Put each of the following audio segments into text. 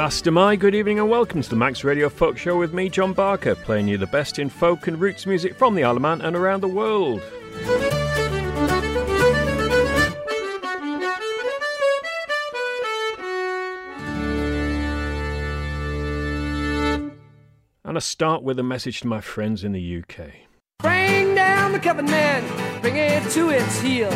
Fastyr mie, good evening and welcome to the Manx Radio Folk Show with me, John Barker, playing you the best in folk and roots music from the Isle of Man and around the world. And I start with a message to my friends in the UK. Bring down the covenant, bring it to its heel.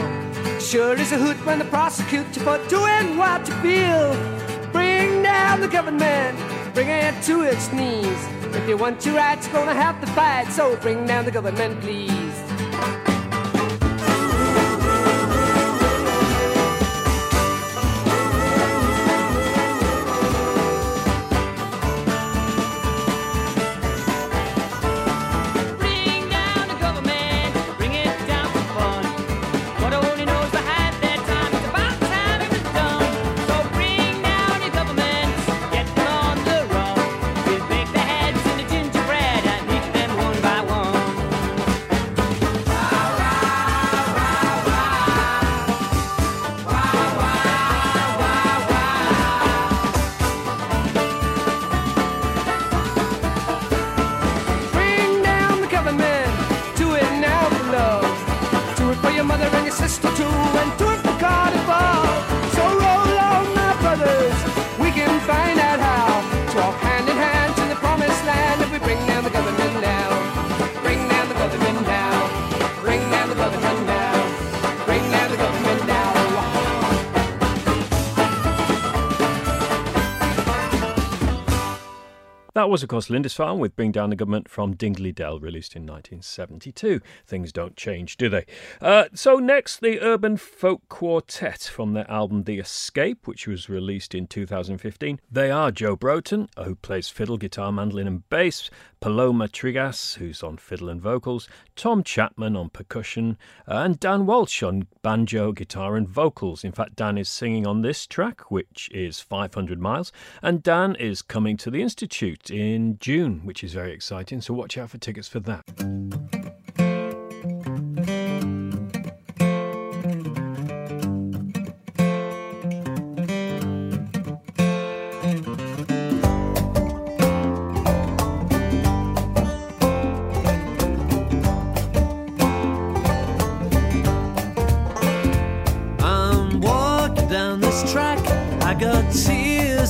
Sure is a hoot when they prosecute you for doing what you feel. Bring down the government, bring it to its knees. If you want your rights, you're gonna have to fight, so bring down the government, please. That was, of course, Lindisfarne with Bring Down the Government from Dingley Dell, released in 1972. Things don't change, do they? Uh, so, next, the Urban Folk Quartet from their album The Escape, which was released in 2015. They are Joe Broughton, who plays fiddle, guitar, mandolin, and bass, Paloma Trigas, who's on fiddle and vocals, Tom Chapman on percussion, uh, and Dan Walsh on banjo, guitar, and vocals. In fact, Dan is singing on this track, which is 500 Miles, and Dan is coming to the Institute in June, which is very exciting, so watch out for tickets for that.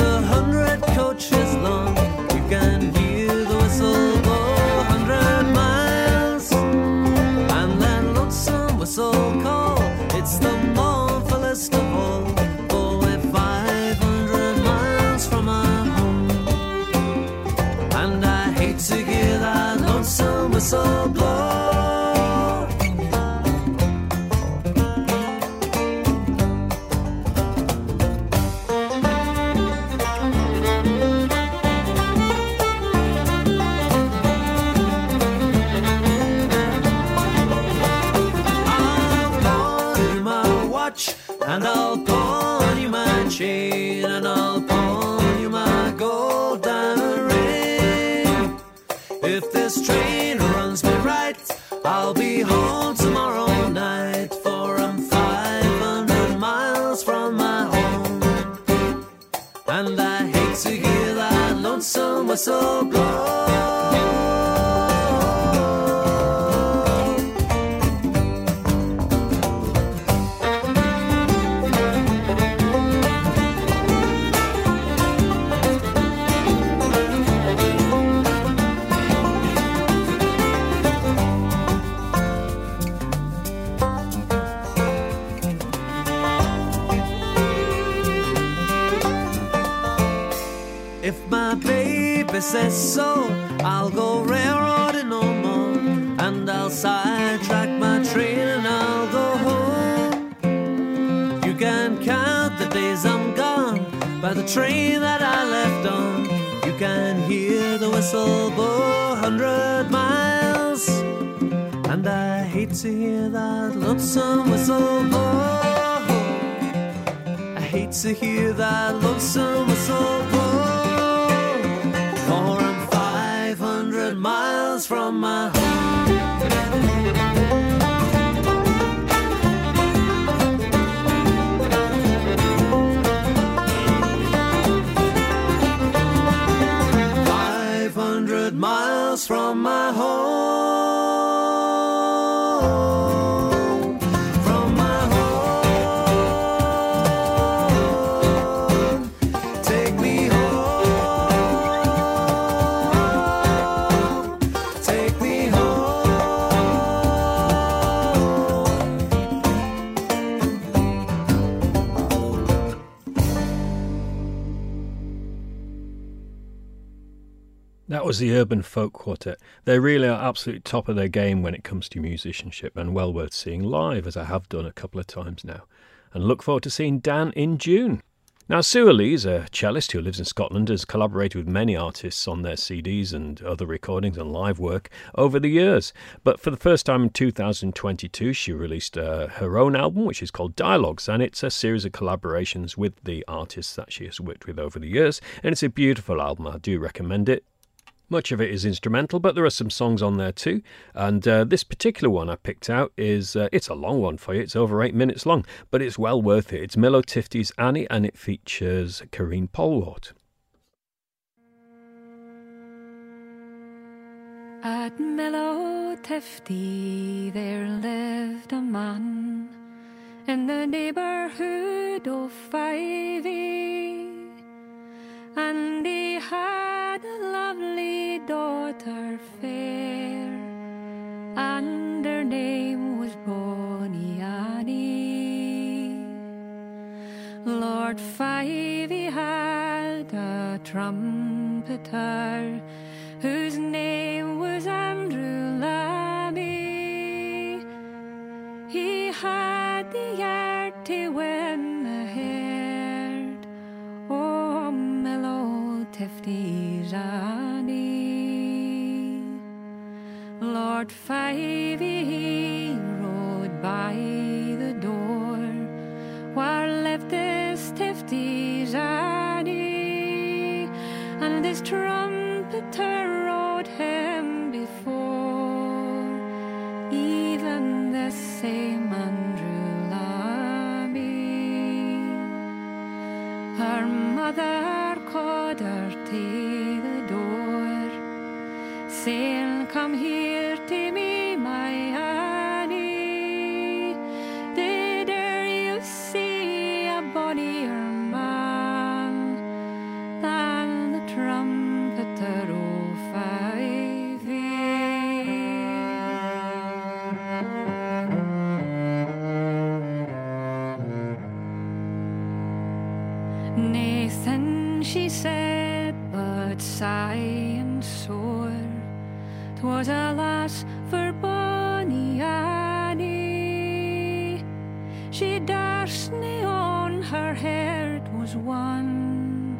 a hundred coaches long. Train that I left on. You can hear the whistle blow a hundred miles. And I hate to hear that lonesome whistle blow. I hate to hear that lonesome whistle blow. For I'm 500 miles from my home. Was the Urban Folk Quartet. They really are absolutely top of their game when it comes to musicianship and well worth seeing live, as I have done a couple of times now. And look forward to seeing Dan in June. Now, Su-a Lee, a cellist who lives in Scotland, has collaborated with many artists on their CDs and other recordings and live work over the years. But for the first time in 2022, she released uh, her own album, which is called Dialogues, and it's a series of collaborations with the artists that she has worked with over the years. And it's a beautiful album. I do recommend it. Much of it is instrumental, but there are some songs on there too. And uh, this particular one I picked out is uh, it's a long one for you. It's over eight minutes long, but it's well worth it. It's Mill o' Tifty's Annie, and it features Karine Polwart. At Mill o' Tifty there lived a man in the neighborhood of Fyvie, and he had a lovely daughter fair, and her name was Bonnie Annie. Lord Fyvie had a trumpeter whose name was Andrew Lammy. He had the art to win Johnny. Lord Fyvie rode by the door where lived this Johnny, and this trumpeter rode him before, even the same Andrew Lammy. Her mother saying, Come here bonny Annie. She darsna on her heart was won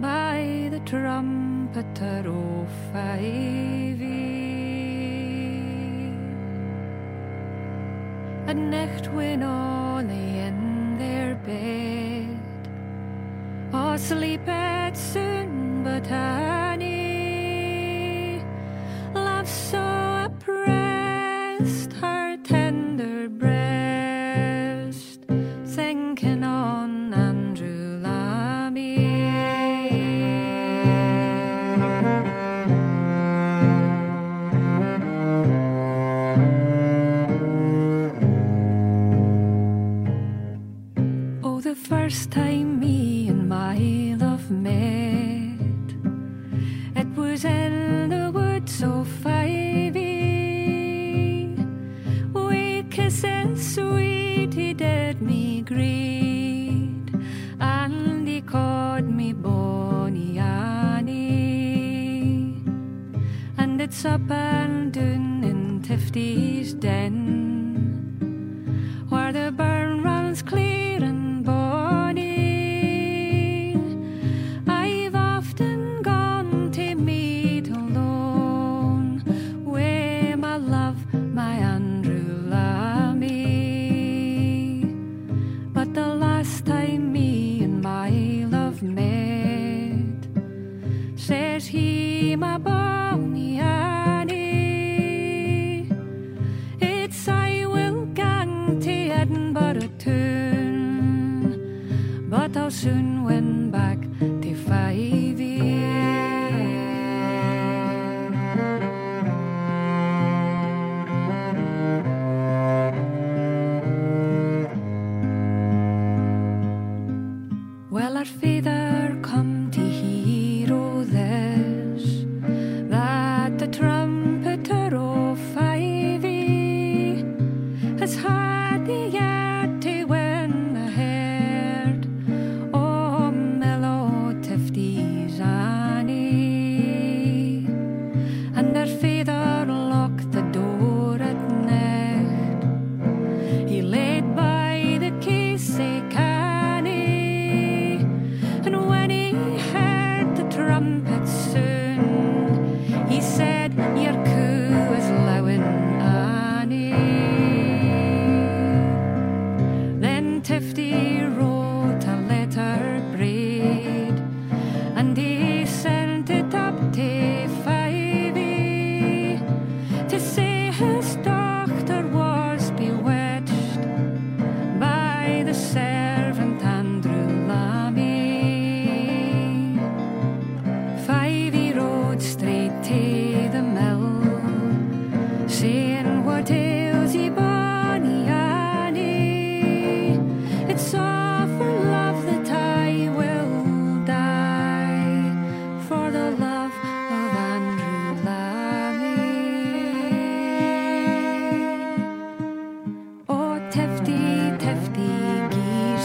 by the trumpeter o' Fyvie. At night when all lay in their bed, all sleep at soon but Annie,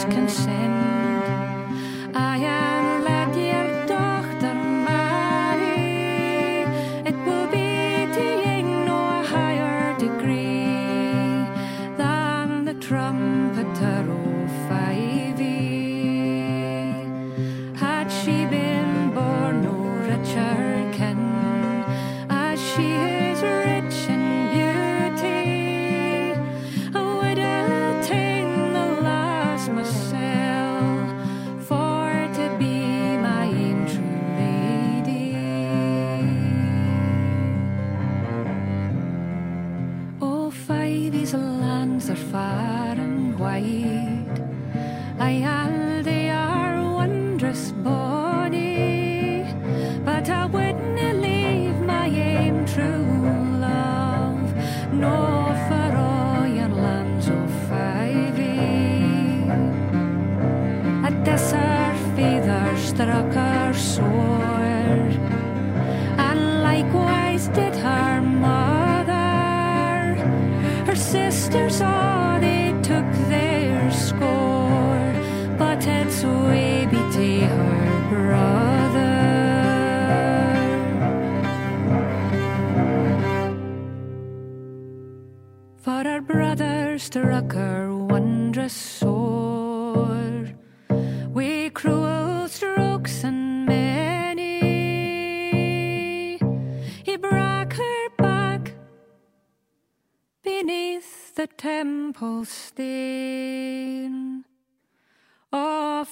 consent.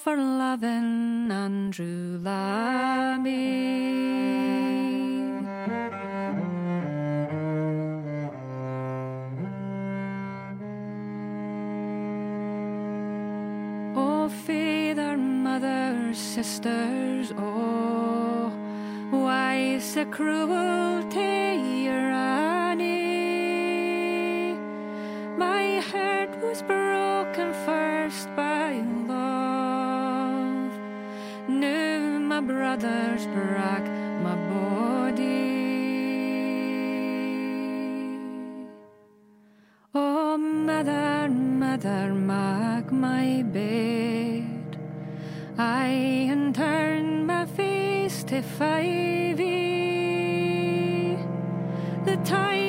For loving Andrew Lammy. Oh, father, mother, sisters, oh, why so cruel to your? My heart was broken my brothers broke my body. Oh, mother, mother, mark my bed. I turn my face to Fyvie. The time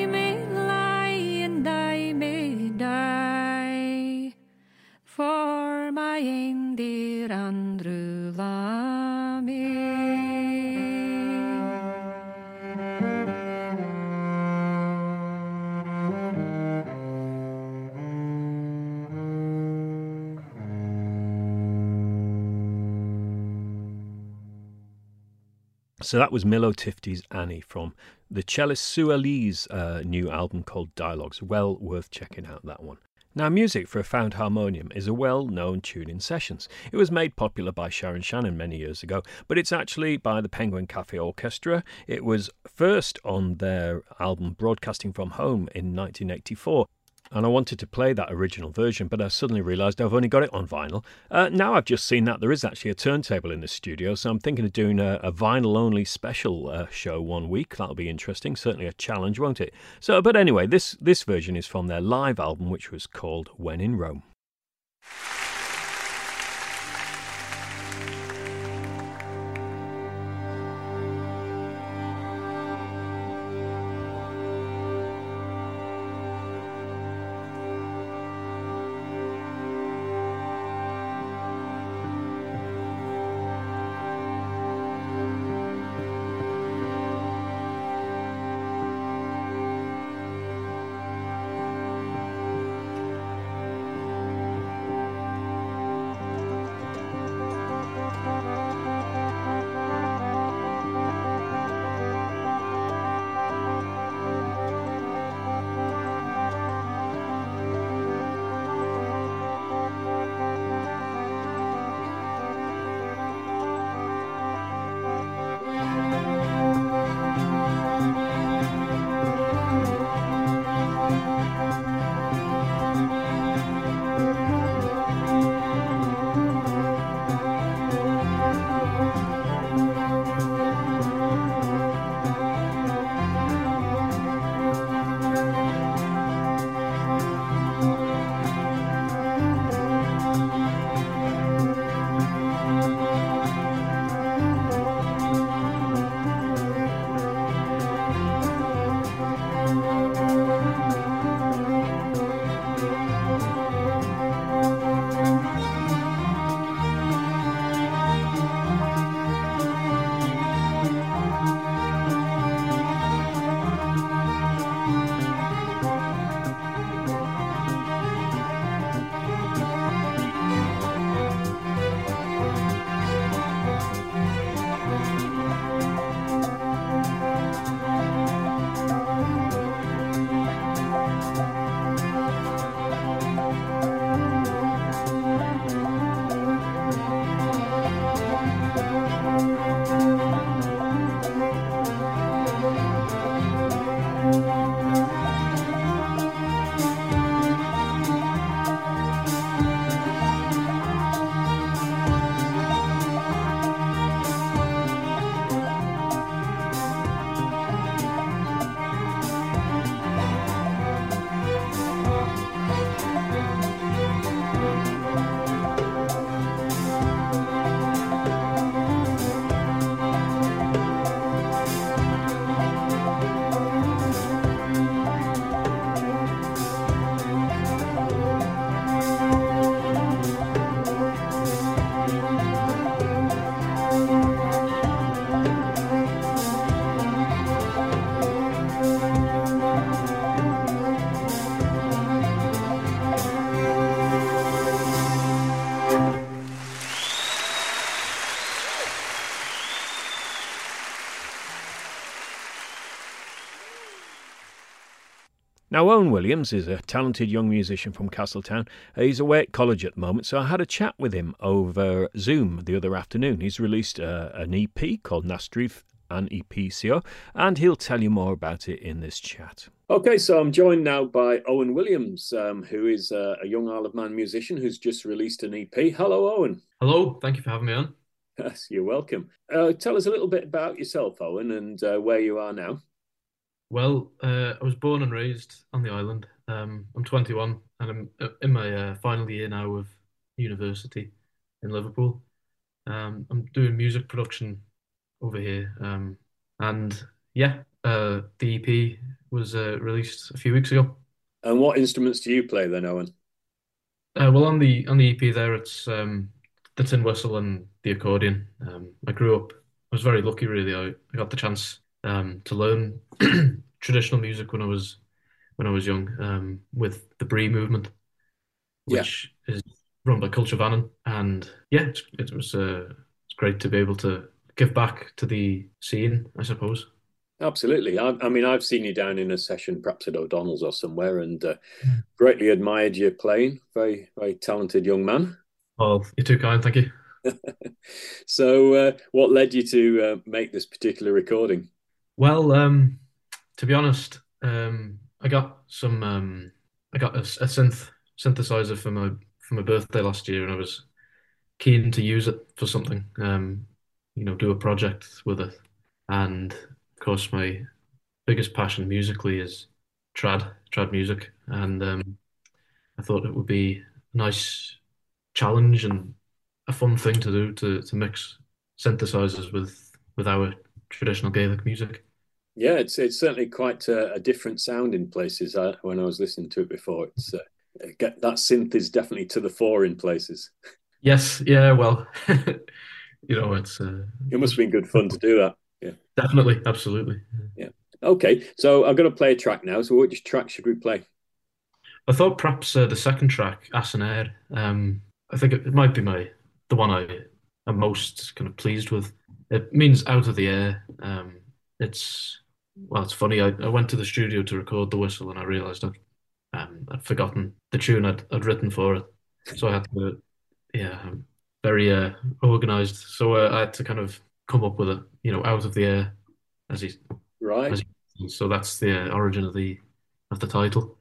So that was Mill o' Tifty's Annie from the cellist Su-a Lee's uh, new album called Dialogues. Well worth checking out that one. Now, music for a found harmonium is a well known tune in sessions. It was made popular by Sharon Shannon many years ago, but it's actually by the Penguin Cafe Orchestra. It was first on their album Broadcasting from Home in 1984. And I wanted to play that original version, but I suddenly realised I've only got it on vinyl. Uh, now I've just seen that there is actually a turntable in the studio, so I'm thinking of doing a, a vinyl only special uh, show one week. That'll be interesting. Certainly a challenge, won't it? So, but anyway, this this version is from their live album, which was called When in Rome. Now, Owen Williams is a talented young musician from Castletown. He's away at college at the moment, so I had a chat with him over Zoom the other afternoon. He's released uh, an EP called Nastrif and EPCO, and he'll tell you more about it in this chat. Okay, so I'm joined now by Owen Williams, um, who is uh, a young Isle of Man musician who's just released an EP. Hello, Owen. Hello, thank you for having me on. Yes, you're welcome. Uh, tell us a little bit about yourself, Owen, and uh, where you are now. Well, uh, I was born and raised on the island. Um, I'm 21 and I'm uh, in my uh, final year now of university in Liverpool. Um, I'm doing music production over here. Um, and yeah, uh, the EP was uh, released a few weeks ago. And what instruments do you play then, Owen? Uh, well, on the on the EP there, it's um, the tin whistle and the accordion. Um, I grew up. I was very lucky, really. I, I got the chance um, to learn traditional music when I was when I was young um, with the Bree movement, which yeah. is run by Culture Vannin, and yeah, it was uh, it's great to be able to give back to the scene, I suppose. Absolutely. I, I mean, I've seen you down in a session, perhaps at O'Donnell's or somewhere, and uh, mm. greatly admired your playing. Very, very talented young man. Oh, you're too kind. Thank you. so, uh, what led you to uh, make this particular recording? Well, um, to be honest, um, I got some. Um, I got a, a, synth synthesizer for my for my birthday last year, and I was keen to use it for something. Um, you know, do a project with it, and of course, my biggest passion musically is trad trad music, and um, I thought it would be a nice challenge and a fun thing to do to to mix synthesizers with with our traditional Gaelic music. Yeah, it's it's certainly quite a, a different sound in places. I, when I was listening to it before, it's uh, get, that synth is definitely to the fore in places. Yes, yeah, well, you know, it's uh, it must have been good fun to do that. Yeah, definitely, absolutely. Yeah. Okay, so I'm going to play a track now. So, which track should we play? I thought perhaps uh, the second track, Ass yn Aer. Um, I think it, it might be my the one I am most kind of pleased with. It means out of the air. Um, it's well, it's funny. I, I went to the studio to record the whistle, and I realised I'd, um, I'd forgotten the tune I'd, I'd written for it, so I had to, yeah, I'm very uh, organised. So uh, I had to kind of come up with it, you know, out of the air, as he right. As he, so that's the uh, origin of the of the title.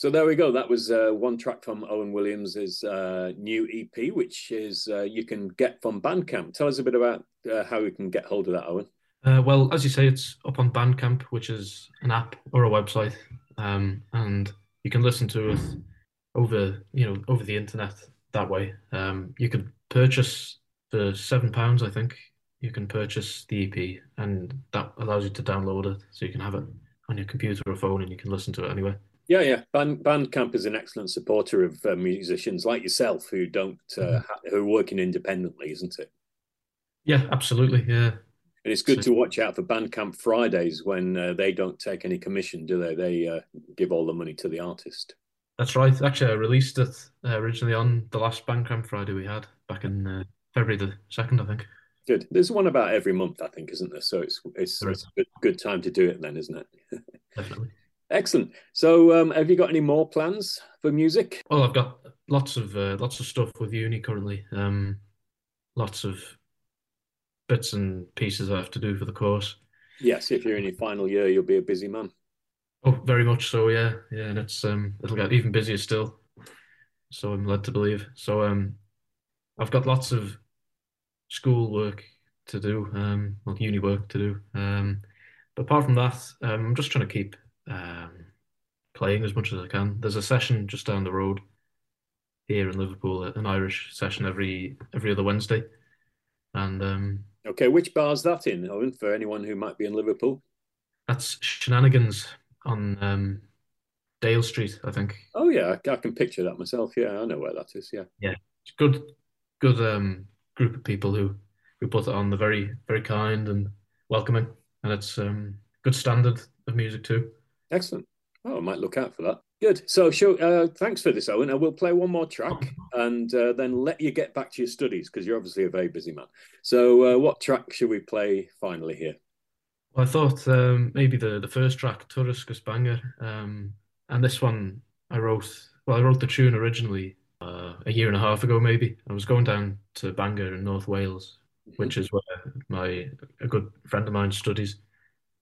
So there we go. That was uh, one track from Owen Williams' uh, new EP, which is uh, you can get from Bandcamp. Tell us a bit about uh, how you can get hold of that, Owen. Uh, well, as you say, it's up on Bandcamp, which is an app or a website, um, and you can listen to it over, you know, over the internet that way. Um, you could purchase for seven pounds, I think. You can purchase the EP, and that allows you to download it, so you can have it on your computer or phone, and you can listen to it anywhere. Yeah, yeah. Band, Bandcamp is an excellent supporter of uh, musicians like yourself who don't uh, ha- who are working independently, isn't it? Yeah, absolutely. Yeah, And it's good So- to watch out for Bandcamp Fridays when uh, they don't take any commission, do they? They uh, give all the money to the artist. that's right. Actually, I released it uh, originally on the last Bandcamp Friday we had back in uh, February the second, I think. Good. There's one about every month, I think, isn't there? So it's it's, it's a good, good time to do it then, isn't it? Definitely. Excellent. So, um, have you got any more plans for music? Well, I've got lots of uh, lots of stuff with uni currently. Um, lots of bits and pieces I have to do for the course. Yes, if you're in your final year, you'll be a busy man. Oh, very much so. Yeah, yeah, and it's um, it'll get even busier still. So I'm led to believe. So um, I've got lots of school work to do, um, well, uni work to do. Um, but apart from that, um, I'm just trying to keep um playing as much as I can. There's a session just down the road here in Liverpool, an Irish session every every other Wednesday, and um, Okay, which bar's that in, Owen, for anyone who might be in Liverpool? that's Shenanigans on um, Dale Street, I think. Oh, yeah, I, I can picture that myself. Yeah, I know where that is. Yeah. It's good, good um, group of people who who put it on. They're very very kind and welcoming, and it's um, good standard of music too. Excellent. Oh, I might look out for that. Good. So, show, uh, thanks for this, Owen. I will play one more track and uh, then let you get back to your studies because you're obviously a very busy man. So, uh, what track should we play finally here? Well, I thought um, maybe the the first track, Turrys gys Bangor, um, and this one I wrote. Well, I wrote the tune originally uh, a year and a half ago, maybe. I was going down to Bangor in North Wales, which is where my a good friend of mine studies.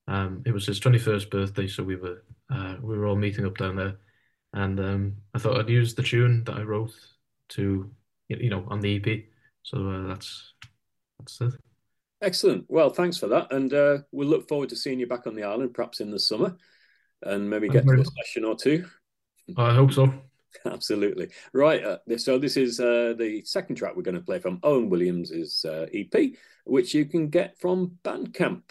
Um, it was his 21st birthday, so we were uh, we were all meeting up down there, and um, I thought I'd use the tune that I wrote to you know on the EP. So uh, that's that's it. Excellent. Well, thanks for that. And uh, we'll look forward to seeing you back on the island, perhaps in the summer, and maybe get to a session or two. I hope so. Absolutely. Right. Uh, so this is uh, the second track we're going to play from Owen Williams' uh, EP, which you can get from Bandcamp.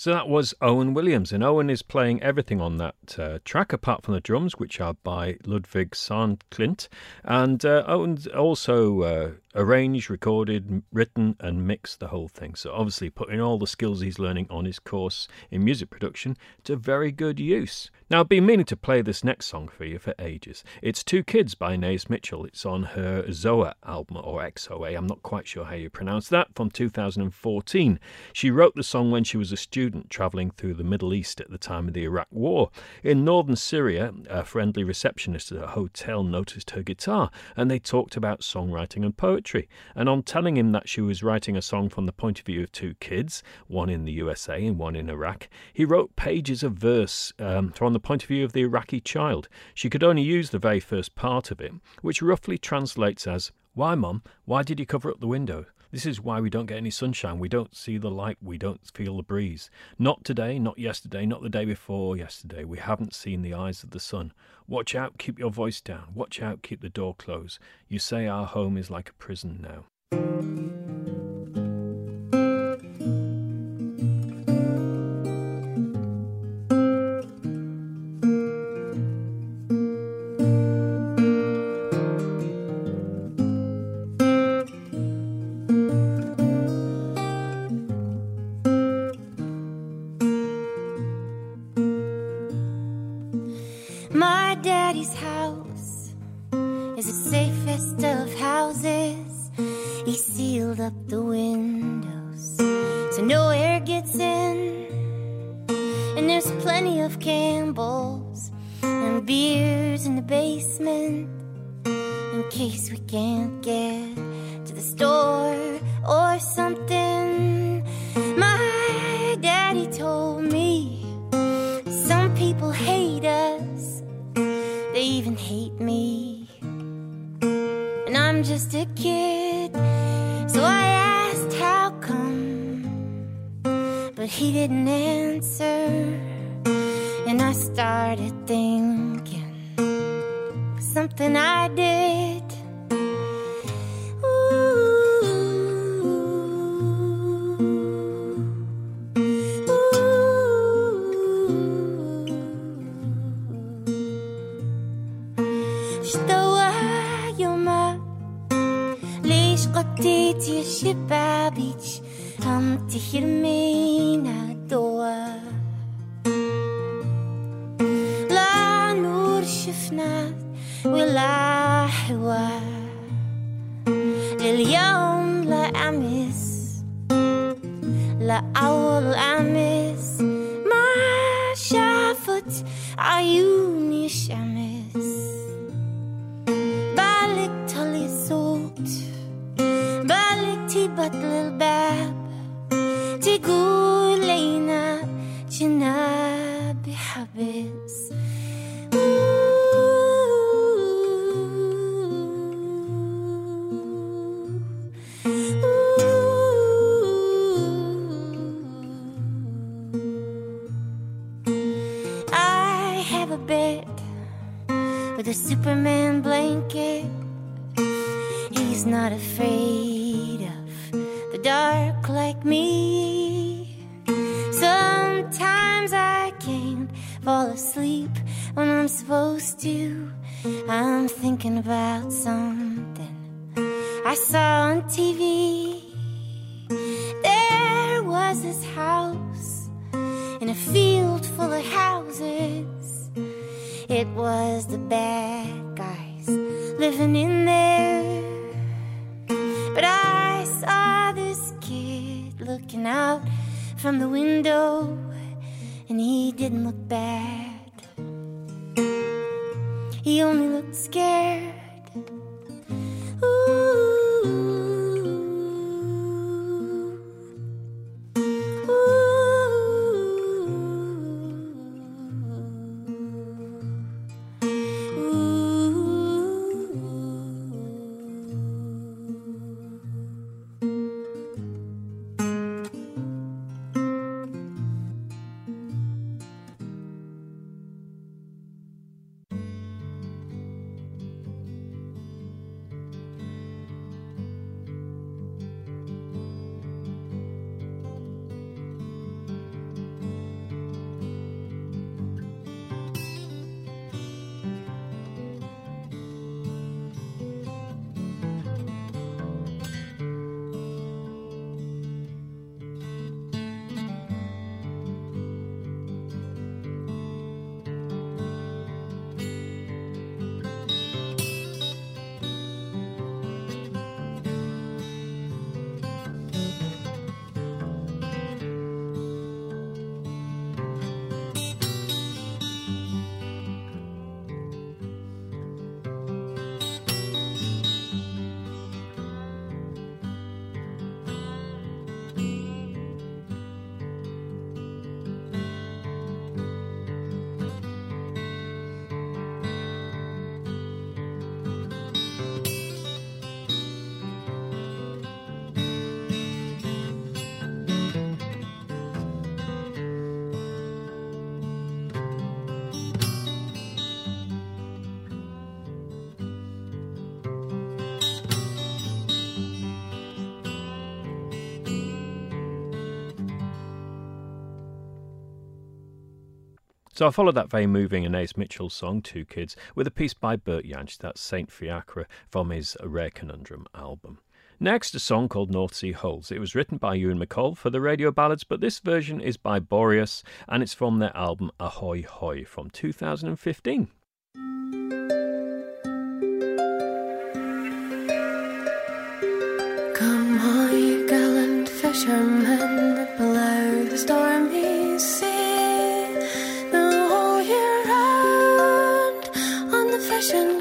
So that was Owen Williams, and Owen is playing everything on that uh, track apart from the drums, which are by Ludwig Sandklint. And uh, Owen's also arranged, recorded, written, and mixed the whole thing. So obviously putting all the skills he's learning on his course in music production to very good use. Now, I've been meaning to play this next song for you for ages. It's Two Kids by Anais Mitchell. It's on her Zoa album, or XOA, I'm not quite sure how you pronounce that, from 2014. She wrote the song when she was a student travelling through the Middle East at the time of the Iraq War. In northern Syria, a friendly receptionist at a hotel noticed her guitar, and they talked about songwriting and poetry. And on telling him that she was writing a song from the point of view of two kids, one in the USA and one in Iraq, he wrote pages of verse um, from the point of view of the Iraqi child. She could only use the very first part of it, which roughly translates as, Why, Mum? Why did you cover up the window? This is why we don't get any sunshine. We don't see the light. We don't feel the breeze. Not today, not yesterday, not the day before yesterday. We haven't seen the eyes of the sun. Watch out, keep your voice down. Watch out, keep the door closed. You say our home is like a prison now. Looking out from the window, and he didn't look bad. He only looked scared. So I followed that very moving Anais Mitchell song, Two Kids, with a piece by Bert Jansch, that's Saint Fiacre, from his Rare Conundrum album. Next, a song called North Sea Holes. It was written by Ewan MacColl for the radio ballads, but this version is by Boreas and it's from their album Ahoy Hoy from 2015. Come on, gallant fishermen on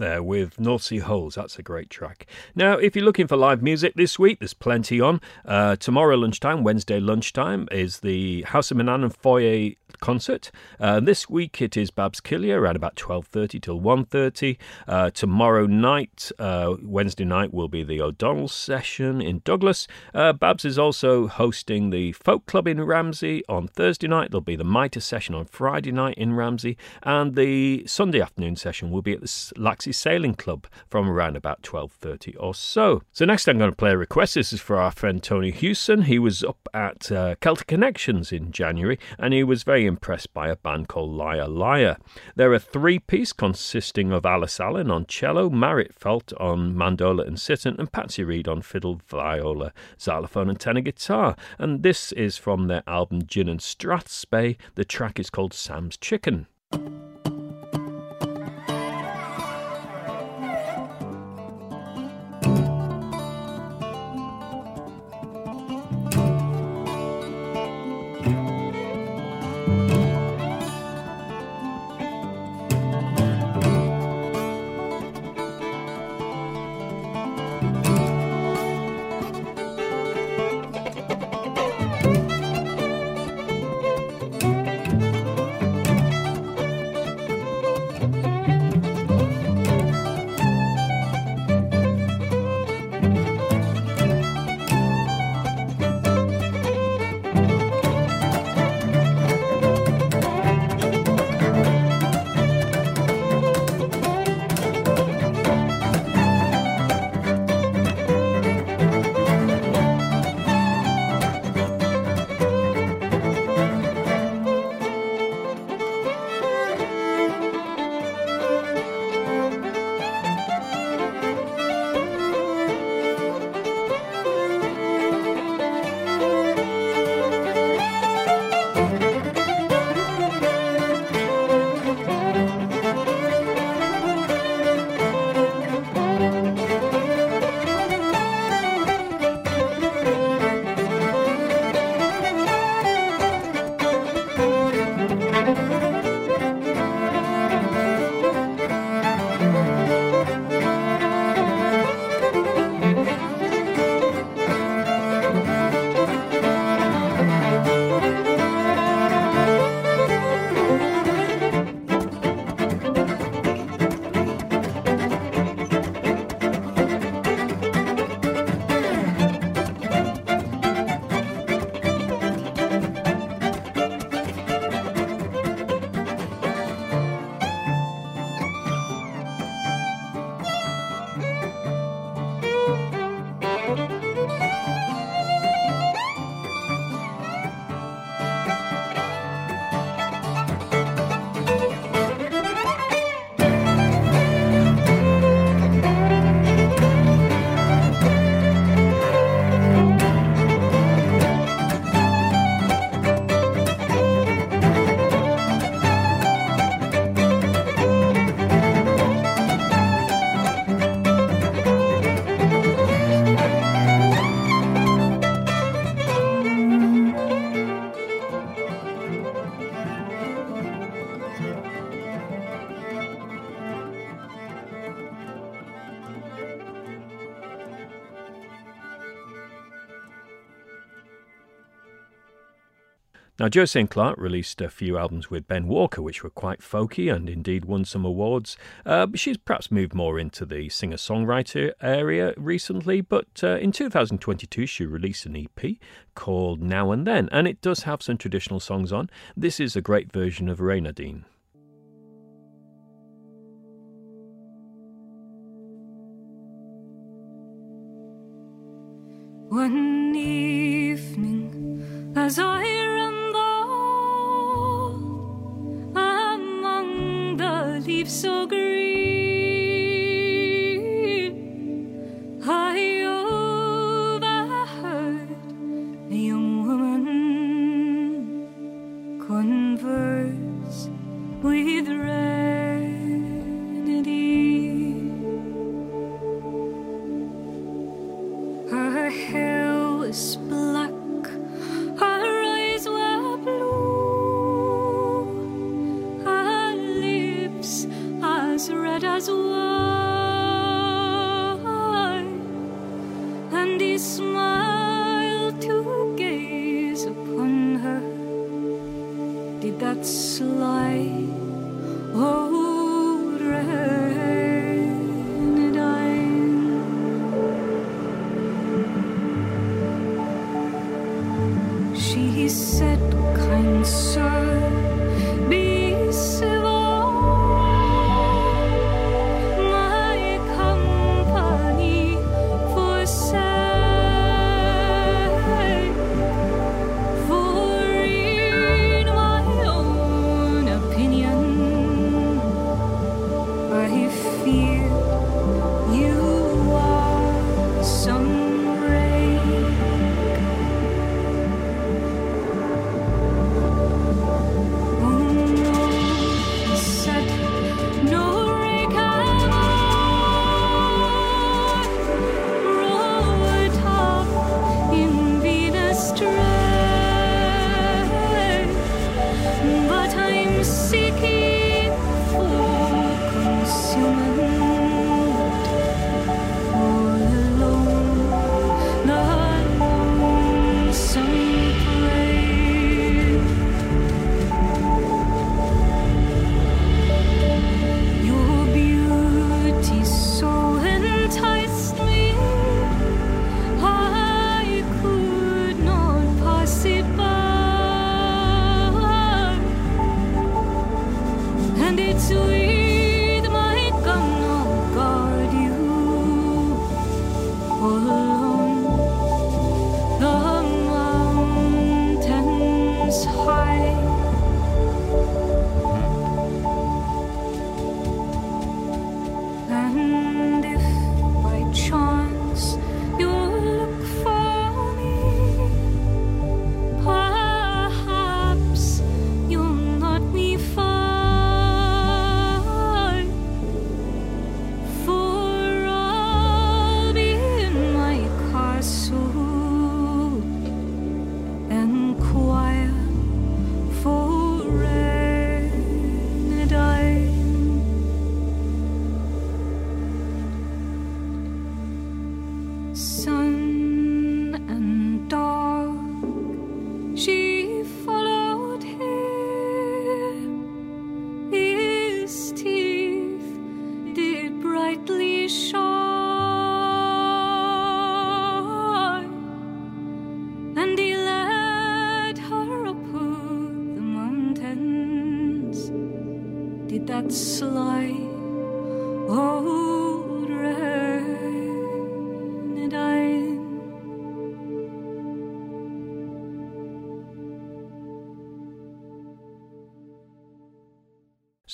there with North Sea Holes. That's a great track. Now, if you're looking for live music this week, there's plenty on. Uh, tomorrow lunchtime, Wednesday lunchtime, is the House of Manannan and Foyer concert. Uh, this week it is Babs Killier around about 12.30 till 1.30. Uh, tomorrow night, uh, Wednesday night, will be the O'Donnell session in Douglas. Uh, Babs is also hosting the Folk Club in Ramsey on Thursday night. There'll be the Mitre session on Friday night in Ramsey. And the Sunday afternoon session will be at the Laxey Sailing Club from around about 12.30 or so. So next I'm going to play a request. This is for our friend Tony Hewson. He was up at uh, Celtic Connections in January and he was very impressed by a band called Liar Liar. They're a three-piece consisting of Alice Allen on cello, Marit Fält on mandola and sitar, and Patsy Reid on fiddle, viola, xylophone and tenor guitar. And this is from their album Gin and Strathspey. The track is called Sam's Chicken. Now, Josienne Clarke released a few albums with Ben Walker, which were quite folky and indeed won some awards. Uh, she's perhaps moved more into the singer songwriter area recently. But uh, in 2022, she released an EP called Now and Then, and it does have some traditional songs on. This is a great version of Reynardine. One evening, as I leaves so green, I overheard a young woman converse with Reynardine. Her hair was black,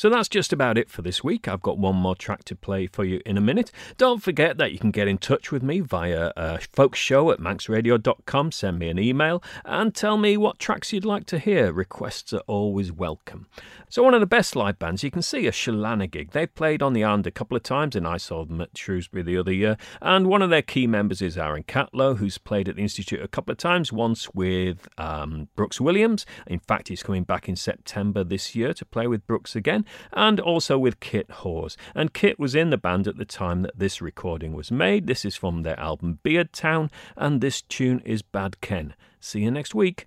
So that's just about it for this week. I've got one more track to play for you in a minute. Don't forget that you can get in touch with me via uh, folkshow at manxradio.com. Send me an email and tell me what tracks you'd like to hear. Requests are always welcome. So, one of the best live bands you can see is Sheelanagig. They played on the Arnd a couple of times, and I saw them at Shrewsbury the other year. And one of their key members is Aaron Catlow, who's played at the Institute a couple of times, once with um, Brooks Williams. In fact, he's coming back in September this year to play with Brooks again and also with Kit Hawes. And Kit was in the band at the time that this recording was made. This is from their album Beard Town, and this tune is Bad Ken. See you next week.